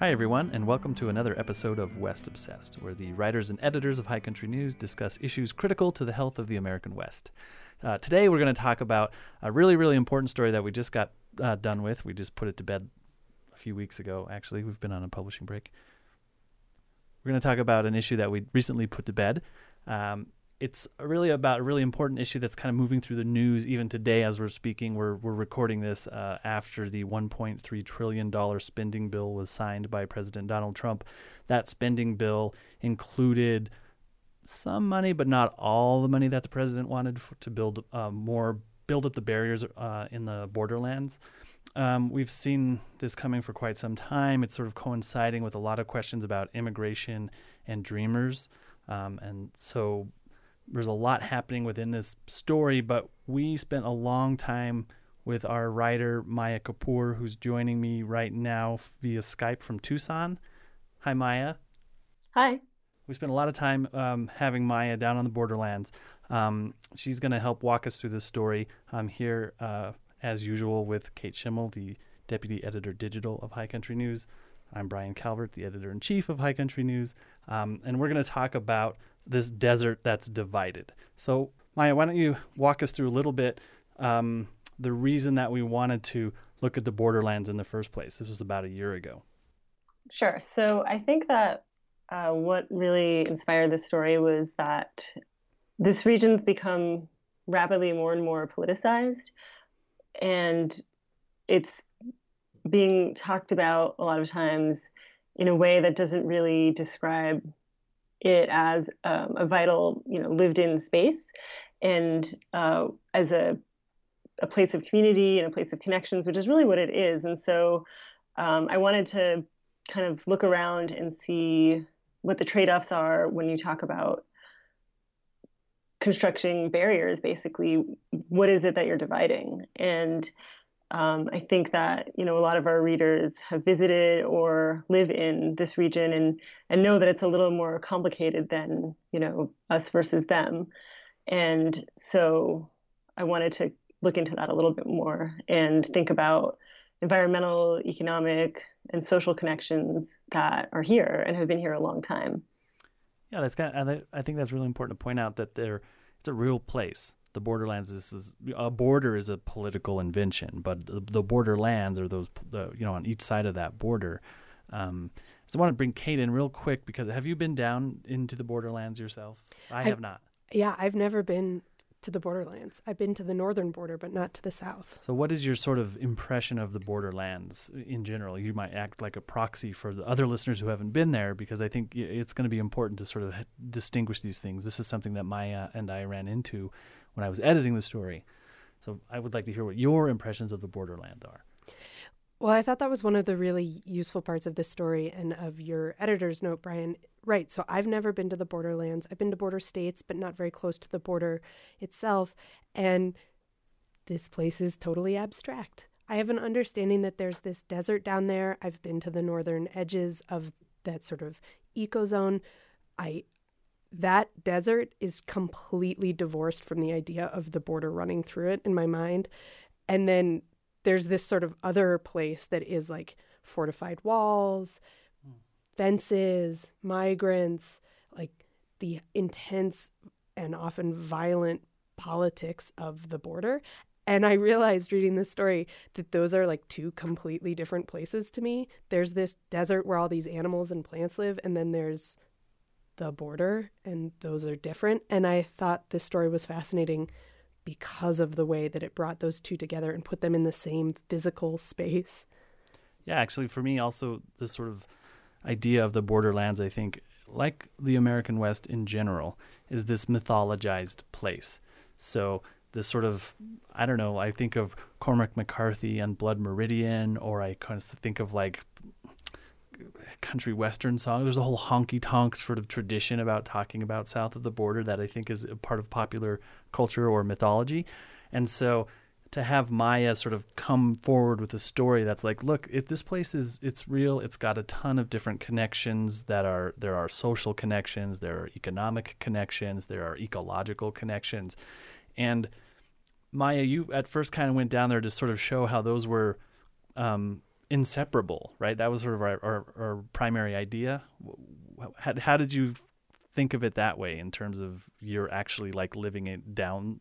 Hi, everyone, and welcome to another episode of West Obsessed, where the writers and editors of High Country News discuss issues critical to the health of the American West. Uh, today, we're going to talk about a really, really important story that we just got uh, done with. We just put it to bed a few weeks ago, actually. We've been on a publishing break. We're going to talk about an issue that we recently put to bed. Um, it's really about a really important issue that's kind of moving through the news even today as we're speaking. We're, we're recording this uh, after the $1.3 trillion spending bill was signed by President Donald Trump. That spending bill included some money, but not all the money that the president wanted for, to build uh, more, build up the barriers uh, in the borderlands. Um, we've seen this coming for quite some time. It's sort of coinciding with a lot of questions about immigration and dreamers. Um, and so there's a lot happening within this story, but we spent a long time with our writer Maya Kapoor, who's joining me right now via Skype from Tucson. Hi, Maya. Hi. We spent a lot of time um, having Maya down on the borderlands. Um, she's going to help walk us through this story. I'm here, uh, as usual, with Kate Schimel, the deputy editor digital of High Country News. I'm Brian Calvert, the editor in chief of High Country News. Um, and we're going to talk about this desert that's divided. So, Maya, why don't you walk us through a little bit um, the reason that we wanted to look at the borderlands in the first place? This was about a year ago. Sure. So, I think that uh, what really inspired this story was that this region's become rapidly more and more politicized, and it's being talked about a lot of times in a way that doesn't really describe it as um, a vital, you know, lived-in space, and uh, as a a place of community and a place of connections, which is really what it is. And so, um, I wanted to kind of look around and see what the trade-offs are when you talk about constructing barriers. Basically, what is it that you're dividing? And um, I think that you know a lot of our readers have visited or live in this region and and know that it's a little more complicated than you know us versus them, and so I wanted to look into that a little bit more and think about environmental, economic, and social connections that are here and have been here a long time. Yeah, that's kind of, I think that's really important to point out that there it's a real place the borderlands is, is, a border is a political invention, but the, the borderlands are those the, you know on each side of that border. Um, so I want to bring Kate in real quick because have you been down into the borderlands yourself? I, I have not. Yeah, I've never been to the borderlands. I've been to the northern border, but not to the south. So, what is your sort of impression of the borderlands in general? You might act like a proxy for the other listeners who haven't been there, because I think it's going to be important to sort of distinguish these things. This is something that Maya and I ran into when I was editing the story. So, I would like to hear what your impressions of the borderland are. Well, I thought that was one of the really useful parts of this story and of your editor's note, Brian. Right. So I've never been to the borderlands. I've been to border states, but not very close to the border itself. And this place is totally abstract. I have an understanding that there's this desert down there. I've been to the northern edges of that sort of ecozone. I that desert is completely divorced from the idea of the border running through it in my mind. And then there's this sort of other place that is like fortified walls, fences, migrants, like the intense and often violent politics of the border. And I realized reading this story that those are like two completely different places to me. There's this desert where all these animals and plants live, and then there's the border, and those are different. And I thought this story was fascinating because of the way that it brought those two together and put them in the same physical space. Yeah, actually, for me, also, this sort of idea of the borderlands, I think, like the American West in general, is this mythologized place. So, this sort of, I don't know, I think of Cormac McCarthy and Blood Meridian, or I kind of think of like country western songs. There's a whole honky tonk sort of tradition about talking about south of the border that I think is a part of popular culture or mythology. And so to have Maya sort of come forward with a story that's like, look, it, this place is it's real. It's got a ton of different connections that are there are social connections, there are economic connections, there are ecological connections, and Maya, you at first kind of went down there to sort of show how those were um, inseparable, right? That was sort of our, our, our primary idea. How, how, did you think of it that way in terms of you're actually like living it down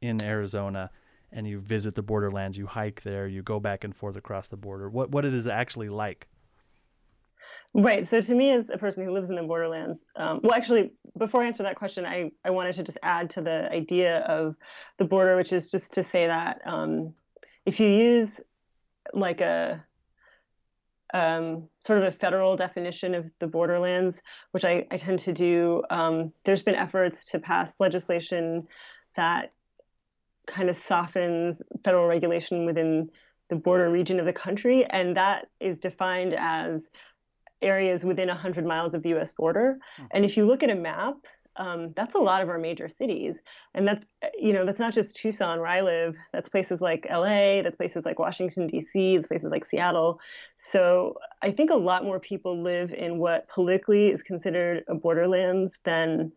in Arizona and you visit the borderlands, you hike there, you go back and forth across the border. What what it is actually like? Right. So to me, as a person who lives in the borderlands, um, well, actually, before I answer that question, I, I wanted to just add to the idea of the border, which is just to say that um, if you use like a um, sort of a federal definition of the borderlands, which I, I tend to do, um, there's been efforts to pass legislation that kind of softens federal regulation within the border region of the country, and that is defined as areas within 100 miles of the U.S. border. Hmm. And if you look at a map, um, that's a lot of our major cities, and that's you know that's not just Tucson where I live. That's places like L.A. That's places like Washington D.C. That's places like Seattle. So I think a lot more people live in what politically is considered a borderlands than,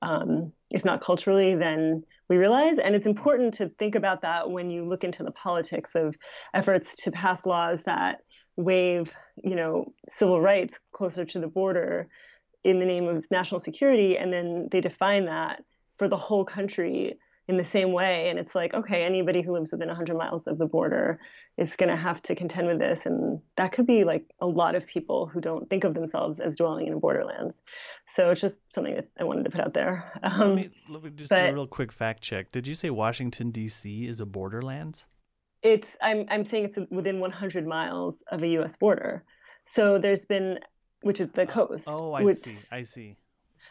um, if not culturally, than we realize. And it's important to think about that when you look into the politics of efforts to pass laws that waive, you know, civil rights closer to the border in the name of national security, and then they define that for the whole country in the same way. And it's like, okay, anybody who lives within 100 miles of the border is going to have to contend with this. And that could be like a lot of people who don't think of themselves as dwelling in borderlands. So it's just something that I wanted to put out there. Um, let, me, let me just but, do a real quick fact check. Did you say Washington, D.C. is a borderlands? it's I'm I'm saying it's within 100 miles of a U.S. border. So there's been, which is the coast. Oh, I which, see. I see.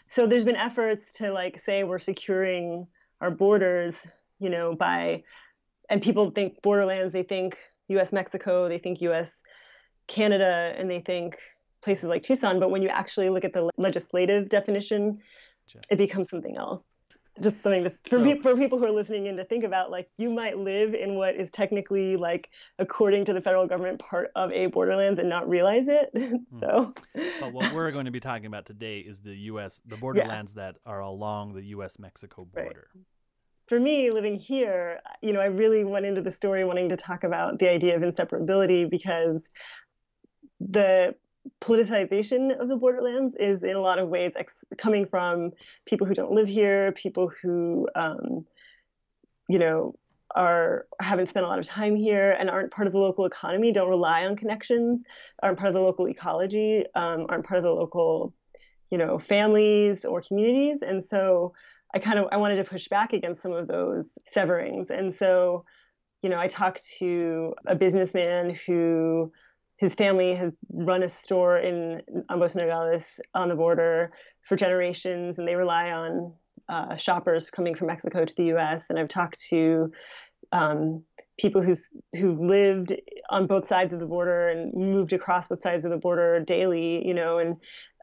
So there's been efforts to like say we're securing our borders, you know, by, and people think borderlands. They think U.S. Mexico. They think U.S. Canada, and they think places like Tucson. But when you actually look at the legislative definition, it becomes something else just something to, for, so, pe- for people who are listening in to think about like you might live in what is technically like according to the federal government part of a borderlands and not realize it hmm. so but what we're going to be talking about today is the us the borderlands yeah. that are along the us mexico border right. for me living here you know i really went into the story wanting to talk about the idea of inseparability because the politicization of the borderlands is in a lot of ways ex- coming from people who don't live here, people who, um, you know, are haven't spent a lot of time here and aren't part of the local economy, don't rely on connections, aren't part of the local ecology, um, aren't part of the local, you know, families or communities, and so I kind of I wanted to push back against some of those severings, and so, you know, I talked to a businessman who his family has run a store in Ambos Nogales on the border for generations, and they rely on uh, shoppers coming from Mexico to the U.S. And I've talked to um, people who's who lived on both sides of the border and moved across both sides of the border daily, you know, and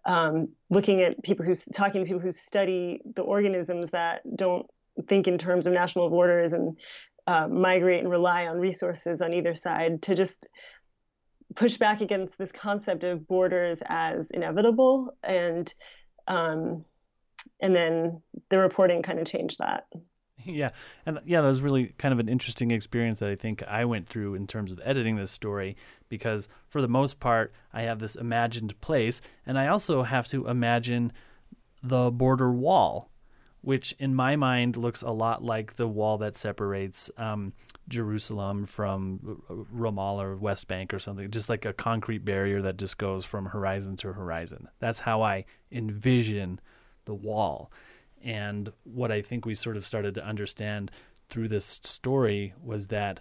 um, looking at people who's talking to people who study the organisms that don't think in terms of national borders and uh, migrate and rely on resources on either side to just push back against this concept of borders as inevitable and um, and then the reporting kind of changed that. Yeah and yeah that was really kind of an interesting experience that i think i went through in terms of editing this story because for the most part i have this imagined place and i also have to imagine the border wall which in my mind looks a lot like the wall that separates um, Jerusalem from uh, Ramallah or West Bank or something, just like a concrete barrier that just goes from horizon to horizon. That's how I envision the wall. And what I think we sort of started to understand through this story was that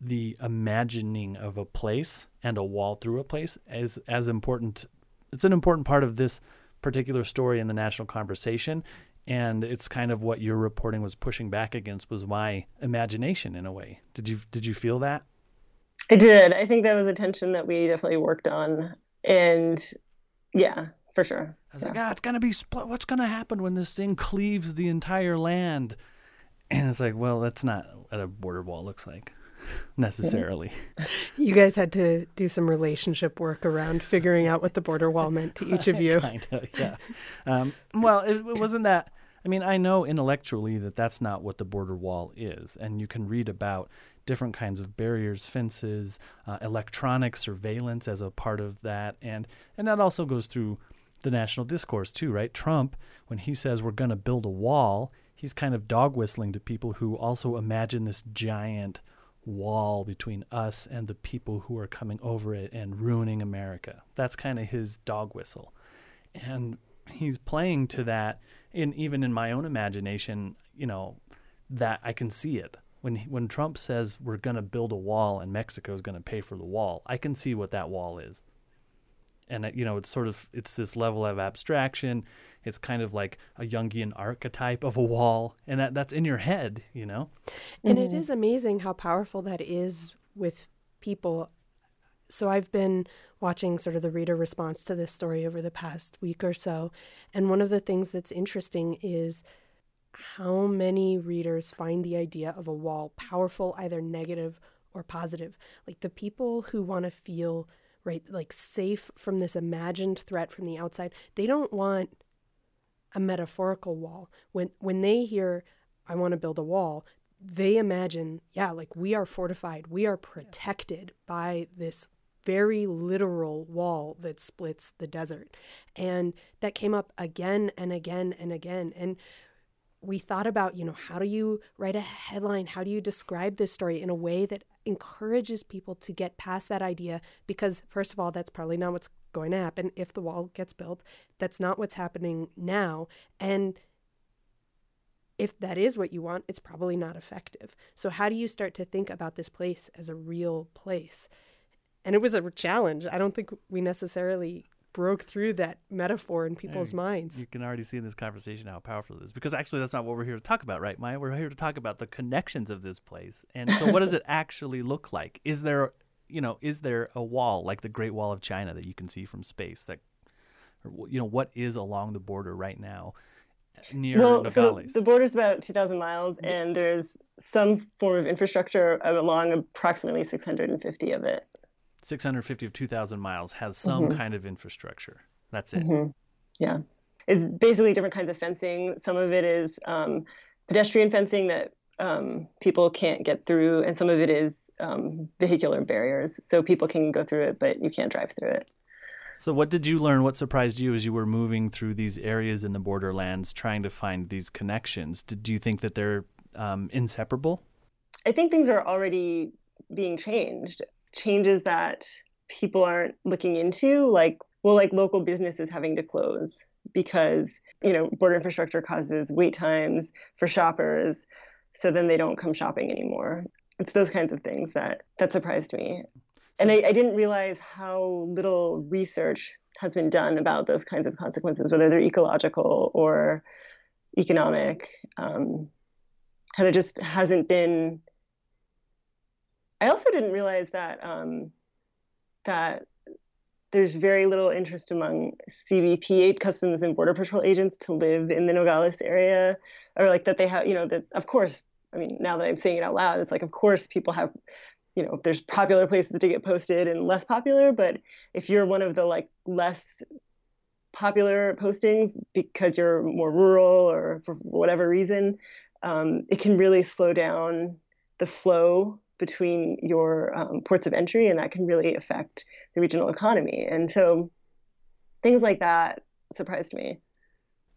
the imagining of a place and a wall through a place is as important. It's an important part of this particular story in the national conversation and it's kind of what your reporting was pushing back against was my imagination in a way. Did you did you feel that? I did. I think that was a tension that we definitely worked on, and yeah, for sure. I was yeah. like, ah, it's gonna be split. What's gonna happen when this thing cleaves the entire land? And it's like, well, that's not what a border wall looks like necessarily. You guys had to do some relationship work around figuring out what the border wall meant to each of you. kind of, yeah. Um, well, it, it, wasn't that I mean, I know intellectually that that's not what the border wall is, and you can read about different kinds of barriers, fences, uh, electronic surveillance as a part of that, and and that also goes through the national discourse too, right? Trump, when he says we're going to build a wall, he's kind of dog whistling to people who also imagine this giant wall between us and the people who are coming over it and ruining America. That's kind of his dog whistle. And he's playing to that in even in my own imagination, you know, that I can see it. When when Trump says we're going to build a wall and Mexico is going to pay for the wall, I can see what that wall is and you know it's sort of it's this level of abstraction it's kind of like a jungian archetype of a wall and that that's in your head you know and mm-hmm. it is amazing how powerful that is with people so i've been watching sort of the reader response to this story over the past week or so and one of the things that's interesting is how many readers find the idea of a wall powerful either negative or positive like the people who want to feel right? Like safe from this imagined threat from the outside. They don't want a metaphorical wall. When when they hear I want to build a wall, they imagine, yeah, like we are fortified. We are protected by this very literal wall that splits the desert. And that came up again and again and again. And we thought about, you know, how do you write a headline? How do you describe this story in a way that encourages people to get past that idea? Because, first of all, that's probably not what's going to happen if the wall gets built. That's not what's happening now. And if that is what you want, it's probably not effective. So, how do you start to think about this place as a real place? And it was a challenge. I don't think we necessarily broke through that metaphor in people's minds. You can already see in this conversation how powerful it is because actually that's not what we're here to talk about, right, Maya? We're here to talk about the connections of this place. And so what does it actually look like? Is there, you know, is there a wall like the Great Wall of China that you can see from space that you know, what is along the border right now? Near well, Nogales? so the border is about 2,000 miles, and there's some form of infrastructure along approximately 650 of it. 650 of 2,000 miles has some mm-hmm. kind of infrastructure. That's it. Mm-hmm. Yeah. It's basically different kinds of fencing. Some of it is um, pedestrian fencing that um, people can't get through, and some of it is um, vehicular barriers. So people can go through it, but you can't drive through it. So, what did you learn? What surprised you as you were moving through these areas in the borderlands, trying to find these connections? Did you think that they're um, inseparable? I think things are already being changed changes that people aren't looking into, like well, like local businesses having to close because you know border infrastructure causes wait times for shoppers, so then they don't come shopping anymore. It's those kinds of things that that surprised me, and I, I didn't realize how little research has been done about those kinds of consequences, whether they're ecological or economic. Um, there just hasn't been I also didn't realize that um, that there's very little interest among CBP Customs and Border Patrol agents to live in the Nogales area, or like that they have, you know, that of course. I mean, now that I'm saying it out loud, it's like of course people have, you know, there's popular places to get posted and less popular, but if you're one of the like less popular postings because you're more rural or for whatever reason, um, it can really slow down the flow between your um, ports of entry, and that can really affect the regional economy. And so things like that surprised me.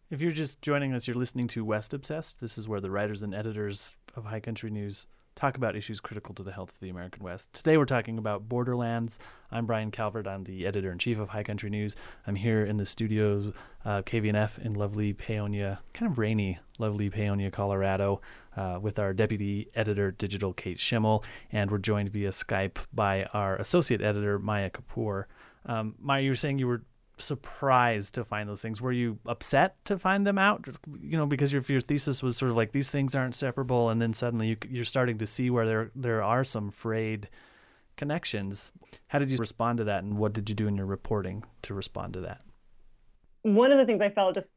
If you're just joining us, you're listening to West Obsessed. This is where the writers and editors of High Country News talk about issues critical to the health of the American West. Today we're talking about Borderlands. I'm Brian Calvert. I'm the editor in chief of High Country News. I'm here in the studios, KVNF in lovely Paonia, kind of rainy, lovely Paonia, Colorado, uh, with our deputy editor, digital Kate Schimel, and we're joined via Skype by our associate editor, Maya Kapoor. Um, Maya, you were saying you were surprised to find those things? Were you upset to find them out? Just, You know, because your your thesis was sort of like these things aren't separable, and then suddenly you, you're starting to see where there there are some frayed connections. How did you respond to that, and what did you do in your reporting to respond to that? One of the things I felt just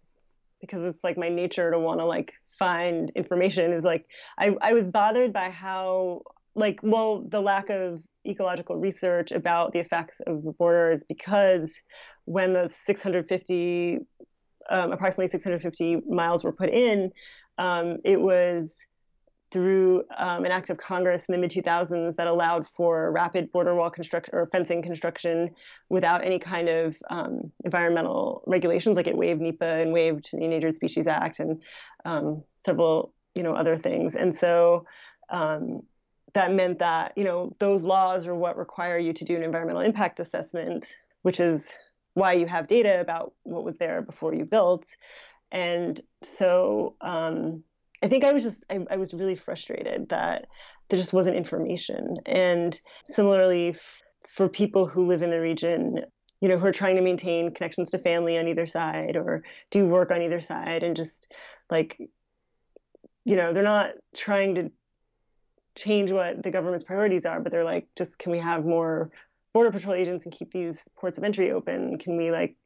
because it's like my nature to want to like find information is like I, I was bothered by how like well the lack of ecological research about the effects of the because when the 650 um, approximately 650 miles were put in, um, it was through um, an act of Congress in the mid 2000s that allowed for rapid border wall construction or fencing construction without any kind of um, environmental regulations. Like it waived NEPA and waived the Endangered Species Act and um, several you know other things. And so um, that meant that you know those laws are what require you to do an environmental impact assessment, which is why you have data about what was there before you built. And so um, I think I was just I, I, was really frustrated that there just wasn't information. And similarly, f- for people who live in the region, you know, who are trying to maintain connections to family on either side or do work on either side, and just like, you know, they're not trying to change what the government's priorities are, but they're like, just can we have more border patrol agents and keep these ports of entry open? Can we like,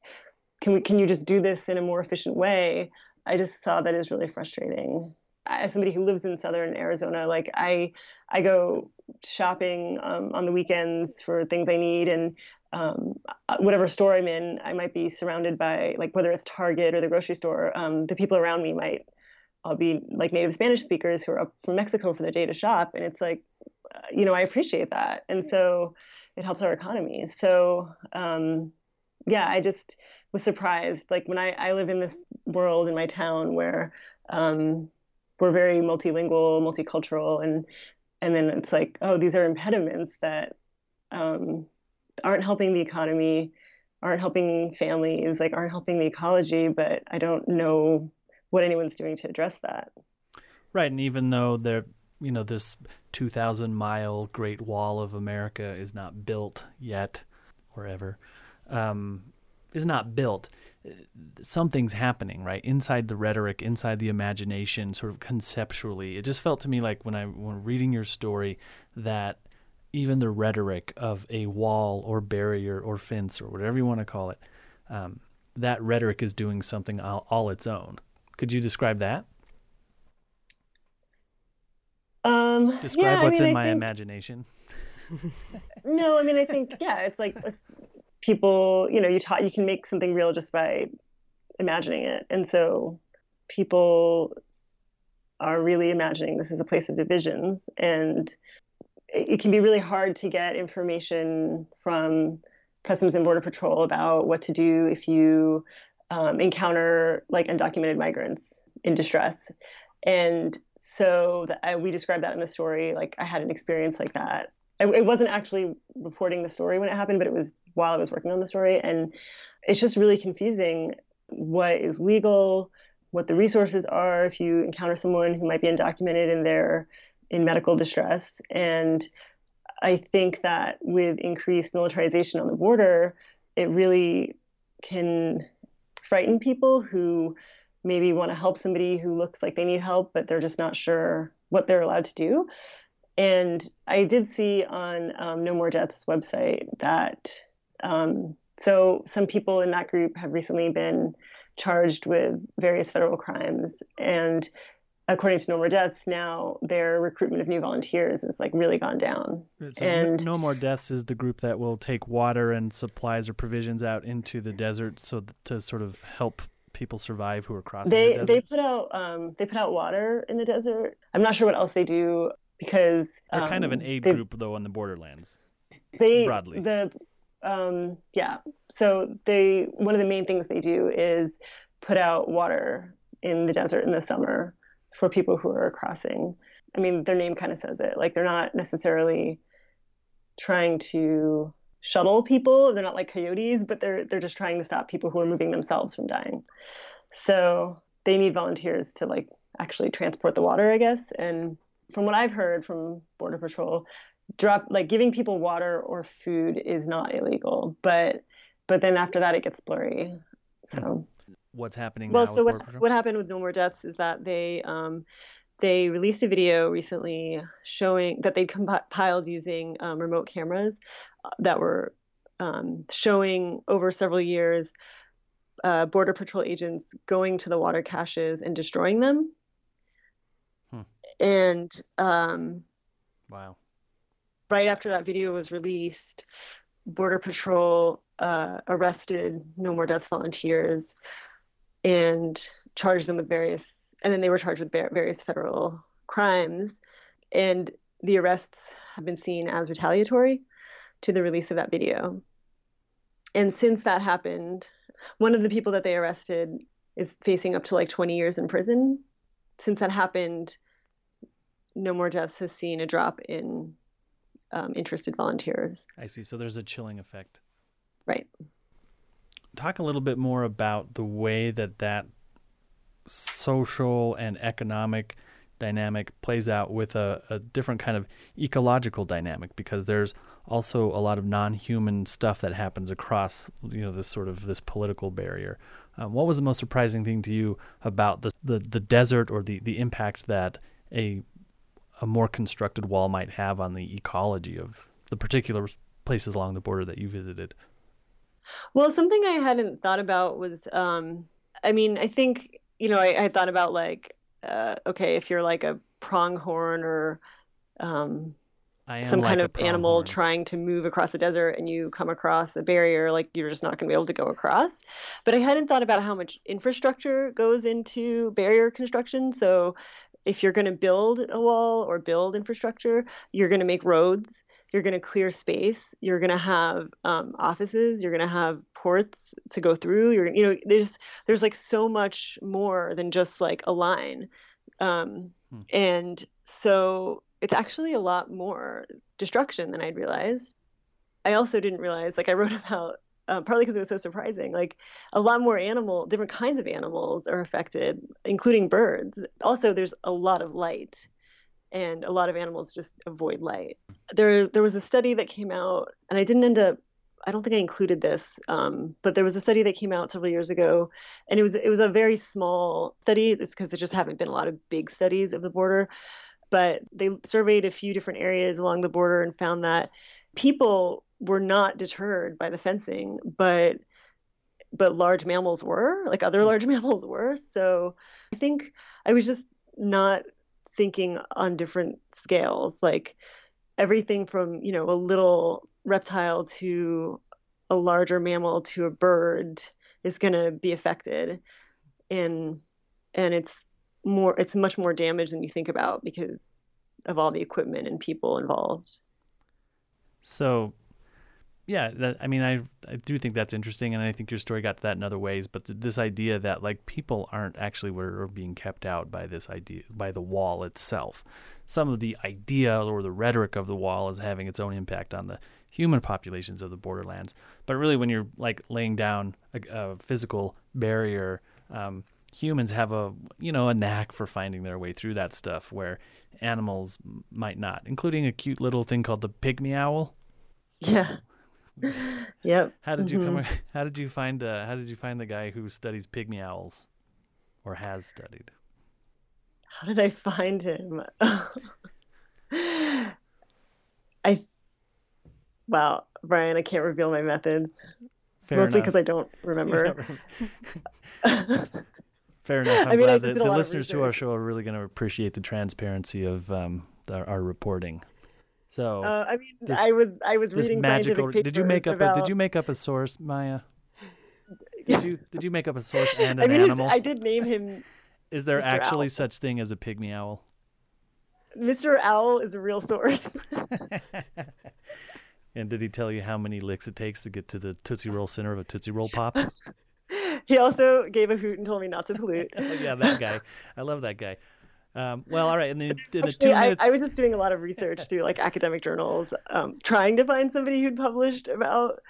can we can you just do this in a more efficient way? I just saw that as really frustrating. As somebody who lives in southern Arizona, like I, I go shopping um, on the weekends for things I need, and um, uh, whatever store I'm in, I might be surrounded by like whether it's Target or the grocery store. Um, the people around me might I'll be like native Spanish speakers who are up from Mexico for the day to shop, and it's like, uh, you know, I appreciate that, and so it helps our economies. So um, yeah, I just was surprised. Like when I I live in this world in my town where um, we're very multilingual, multicultural, and and then it's like, oh, these are impediments that um, aren't helping the economy, aren't helping families, like aren't helping the ecology. But I don't know what anyone's doing to address that. Right, and even though there, you know, this 2,000 mile Great Wall of America is not built yet, or ever, um, is not built. Something's happening, right? Inside the rhetoric, inside the imagination, sort of conceptually. It just felt to me like when I when reading your story that even the rhetoric of a wall or barrier or fence or whatever you want to call it, um, that rhetoric is doing something all, all its own could you describe that? Um, describe yeah, what's I mean, in I my think... imagination. no, I mean, I think yeah, it's like people. You know, you taught you can make something real just by imagining it, and so people are really imagining this is a place of divisions, and it, it can be really hard to get information from Customs and Border Patrol about what to do if you um, encounter like undocumented migrants in distress. And so I, we described that in the story. Like I had an experience like that. I, it wasn't actually reporting the story when it happened, but it was while I was working on the story. And it's just really confusing what is legal, what the resources are if you encounter someone who might be undocumented and they're in medical distress. And I think that with increased militarization on the border, it really can frighten people who maybe want to help somebody who looks like they need help, but they're just not sure what they're allowed to do. And I did see on um, No More Deaths website that um, so some people in that group have recently been charged with various federal crimes. And according to No More Deaths, now their recruitment of new volunteers has like really gone down. So and No More Deaths is the group that will take water and supplies or provisions out into the desert, so to sort of help people survive who are crossing. They the they put out um, they put out water in the desert. I'm not sure what else they do because they're um, kind of an aid group though on the borderlands. They broadly the um, yeah. So they one of the main things they do is put out water in the desert in the summer for people who are crossing. I mean, their name kind of says it. Like they're not necessarily trying to shuttle people. They're not like coyotes, but they're they're just trying to stop people who are moving themselves from dying. So they need volunteers to like actually transport the water, I guess. And from what I've heard from Border Patrol, drop like giving people water or food is not illegal, but but then after that it gets blurry. So what's happening well so what, what happened with no more deaths is that they um, they released a video recently showing that they compiled using um, remote cameras uh, that were um, showing over several years uh, border patrol agents going to the water caches and destroying them. Hmm. and um, wow. right after that video was released border patrol uh, arrested no more deaths volunteers and charged them with various, and then they were charged with various federal crimes. And the arrests have been seen as retaliatory to the release of that video. And since that happened, one of the people that they arrested is facing up to like 20 years in prison. Since that happened, No More Deaths has seen a drop in um, interested volunteers. I see. So there's a chilling effect. Right. Talk a little bit more about the way that that social and economic dynamic plays out with a, a different kind of ecological dynamic because there's also a lot of non-human stuff that happens across you know this sort of this political barrier. Um, what was the most surprising thing to you about the, the, the desert or the, the impact that a a more constructed wall might have on the ecology of the particular places along the border that you visited? Well, something I hadn't thought about was, um, I mean, I think you know, I, I thought about like, uh, okay, if you're like a pronghorn or um, some like kind of animal trying to move across the desert and you come across a barrier, like you're just not going to be able to go across. But I hadn't thought about how much infrastructure goes into barrier construction. So if you're going to build a wall or build infrastructure, you're going to make roads, you're going to clear space, you're going to have um, offices, you're going to have ports to go through. You're, you know, there's there's like so much more than just like a line, um, hmm. and so it's actually a lot more destruction than I'd realized. I also didn't realize, like I wrote about, uh, partly because it was so surprising, like a lot more animal, different kinds of animals are affected, including birds. Also, there's a lot of light, and a lot of animals just avoid light. There, there was a study that came out, and I didn't end up. I don't think I included this, um, but there was a study that came out several years ago, and it was it was a very small study. It's because there just haven't been a lot of big studies of the border but they surveyed a few different areas along the border and found that people were not deterred by the fencing, but but large mammals were, like other large mammals were. So I think I was just not thinking on different scales, like everything from, you know, a little reptile to a larger mammal to a bird is going to be affected. And and it's more it's much more damage than you think about because of all the equipment and people involved. So, yeah, that, I mean, I I do think that's interesting, and I think your story got to that in other ways. But th- this idea that like people aren't actually were being kept out by this idea by the wall itself. Some of the idea or the rhetoric of the wall is having its own impact on the human populations of the borderlands. But really, when you're like laying down a, a physical barrier. Um, humans have a you know a knack for finding their way through that stuff where animals might not, including a cute little thing called the pygmy owl. Yeah. yep. How did you mm-hmm. come? How did you find? Uh, how did you find the guy who studies pygmy owls, or has studied? How did I find him? I. Wow, Brian, I can't reveal my methods. Fair Mostly because I don't remember. Fair enough. I'm I mean, glad the, the listeners to our show are really going to appreciate the transparency of um, the, our reporting. So, uh, I mean, this, I was I was reading magical. Did you make up about... a, Did you make up a source, Maya? Did you Did you make up a source and an I mean, animal? I did name him. Is there Mr. actually Owl. such thing as a pygmy owl? Mr. Owl is a real source. and did he tell you how many licks it takes to get to the Tootsie Roll center of a Tootsie Roll Pop? he also gave a hoot and told me not to pollute. oh, yeah, that guy. I love that guy. Um, well, all right. In the, in the two minutes, I, I, was just doing a lot of research through like academic journals, um, trying to find somebody who'd published about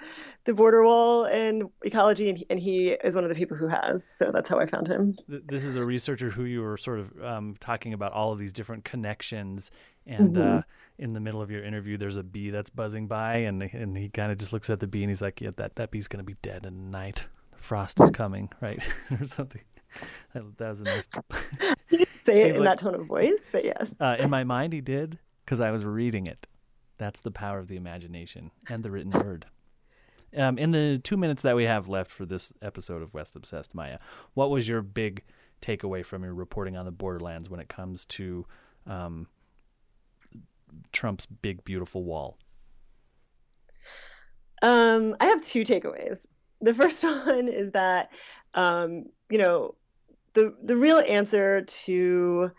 the border wall and ecology, and he, and he is one of the people who has. So that's how I found him. This is a researcher who you were sort of um, talking about all of these different connections, and mm-hmm. uh, in the middle of your interview, there's a bee that's buzzing by, and and he kind of just looks at the bee and he's like, "Yeah, that that bee's gonna be dead in a night." frost is coming, right, or something. That, that was a nice. Say it in like, that tone of voice, but yes. Uh, in my mind, he did because I was reading it. That's the power of the imagination and the written word. Um, in the two minutes that we have left for this episode of West Obsessed, Maya, what was your big takeaway from your reporting on the borderlands when it comes to um, Trump's big, beautiful wall? Um, I have two takeaways the first one is that um, you know, the the real answer to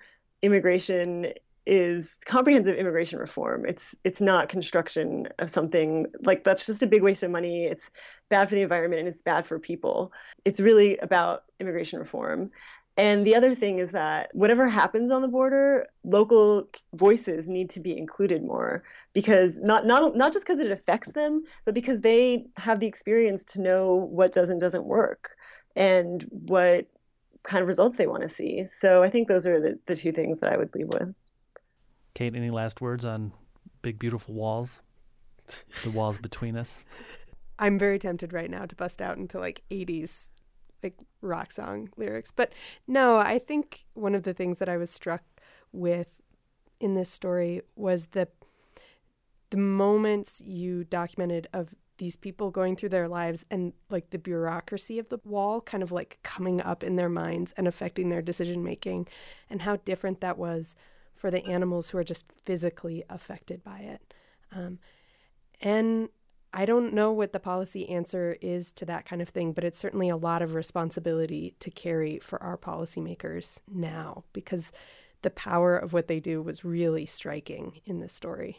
immigration is comprehensive immigration reform. It's it's not construction of something like that's just a big waste of money. It's bad for the environment and it's bad for people. It's really about immigration reform. And the other thing is that whatever happens on the border, local voices need to be included more because not not not just because it affects them, but because they have the experience to know what does and doesn't work and what kind of results they want to see. So I think those are the, the two things that I would leave with. Kate, any last words on big, beautiful walls? The walls between us? I'm very tempted right now to bust out into like 80s like rock song lyrics. But no, I think one of the things that I was struck with in this story was the the moments you documented of these people going through their lives and like the bureaucracy of the wall kind of like coming up in their minds and affecting their decision making and how different that was for the animals who are just physically affected by it. Um, and I don't know what the policy answer is to that kind of thing, but it's certainly a lot of responsibility to carry for our policymakers now because the power of what they do was really striking in this story.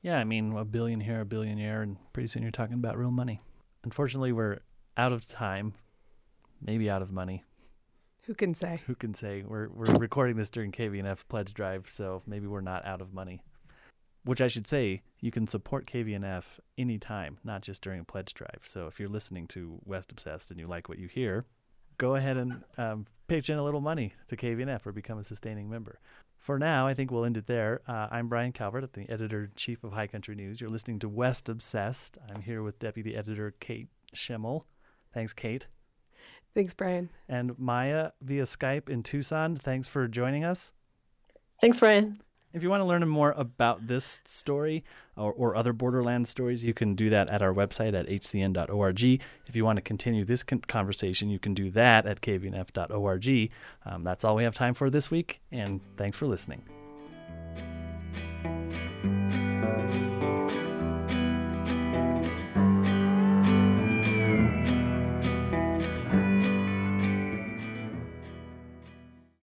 Yeah, I mean, a billion here, a billionaire, and pretty soon you're talking about real money. Unfortunately, we're out of time, maybe out of money. Who can say? Who can say? We're we're recording this during KVNF pledge drive, so maybe we're not out of money. Which I should say, you can support KVNF anytime, not just during a pledge drive. So if you're listening to West Obsessed and you like what you hear, go ahead and um, pitch in a little money to KVNF or become a sustaining member. For now, I think we'll end it there. Uh, I'm Brian Calvert, the editor in chief of High Country News. You're listening to West Obsessed. I'm here with deputy editor Kate Schimel. Thanks, Kate. Thanks, Brian. And Maya via Skype in Tucson. Thanks for joining us. Thanks, Brian. If you want to learn more about this story or, or other Borderland stories, you can do that at our website at hcn.org. If you want to continue this conversation, you can do that at kvnf.org. Um, that's all we have time for this week, and thanks for listening.